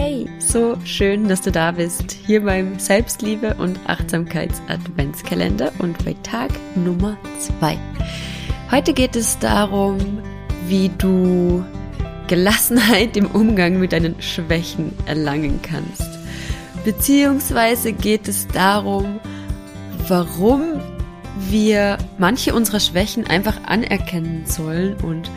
Hey, so schön, dass du da bist, hier beim Selbstliebe und Achtsamkeits Adventskalender und bei Tag Nummer 2. Heute geht es darum, wie du Gelassenheit im Umgang mit deinen Schwächen erlangen kannst. Beziehungsweise geht es darum, warum wir manche unserer Schwächen einfach anerkennen sollen und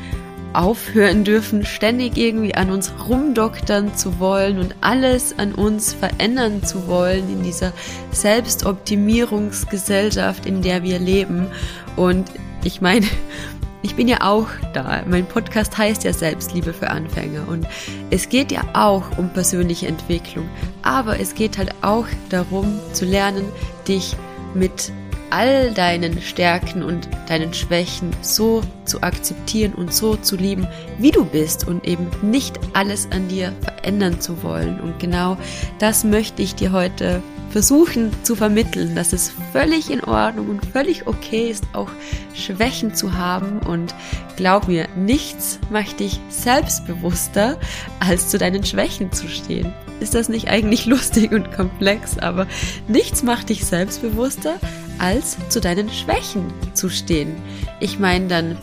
aufhören dürfen, ständig irgendwie an uns rumdoktern zu wollen und alles an uns verändern zu wollen in dieser Selbstoptimierungsgesellschaft, in der wir leben. Und ich meine, ich bin ja auch da. Mein Podcast heißt ja Selbstliebe für Anfänger und es geht ja auch um persönliche Entwicklung. Aber es geht halt auch darum zu lernen, dich mit all deinen Stärken und deinen Schwächen so zu akzeptieren und so zu lieben, wie du bist und eben nicht alles an dir verändern zu wollen. Und genau das möchte ich dir heute versuchen zu vermitteln, dass es völlig in Ordnung und völlig okay ist, auch Schwächen zu haben. Und glaub mir, nichts macht dich selbstbewusster, als zu deinen Schwächen zu stehen. Ist das nicht eigentlich lustig und komplex? Aber nichts macht dich selbstbewusster, als zu deinen Schwächen zu stehen. Ich meine dann,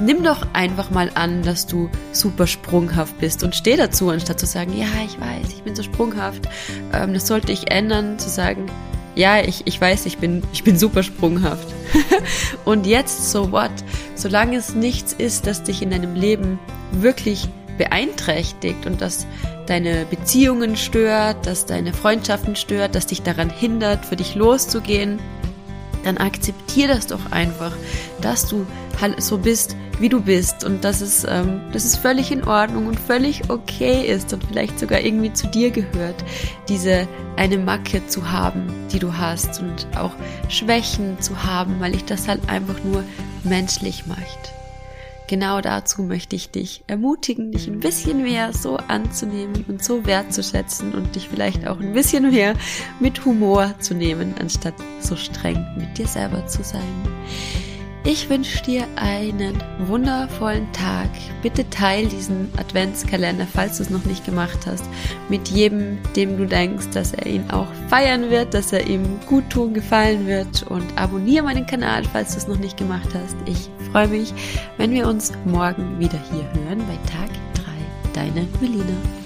nimm doch einfach mal an, dass du super sprunghaft bist und steh dazu, anstatt zu sagen, ja, ich weiß, ich bin so sprunghaft, ähm, das sollte ich ändern, zu sagen, ja, ich, ich weiß, ich bin, ich bin super sprunghaft. und jetzt, so what? Solange es nichts ist, das dich in deinem Leben wirklich beeinträchtigt und das deine Beziehungen stört, dass deine Freundschaften stört, das dich daran hindert, für dich loszugehen, dann akzeptier das doch einfach, dass du halt so bist, wie du bist und dass es, ähm, dass es völlig in Ordnung und völlig okay ist und vielleicht sogar irgendwie zu dir gehört, diese eine Macke zu haben, die du hast und auch Schwächen zu haben, weil ich das halt einfach nur menschlich macht genau dazu möchte ich dich ermutigen, dich ein bisschen mehr so anzunehmen und so wertzuschätzen und dich vielleicht auch ein bisschen mehr mit Humor zu nehmen, anstatt so streng mit dir selber zu sein. Ich wünsche dir einen wundervollen Tag. Bitte teil diesen Adventskalender, falls du es noch nicht gemacht hast, mit jedem, dem du denkst, dass er ihn auch feiern wird, dass er ihm gut tun, gefallen wird und abonniere meinen Kanal, falls du es noch nicht gemacht hast. Ich freue mich, wenn wir uns morgen wieder hier hören bei Tag 3. Deine Melina.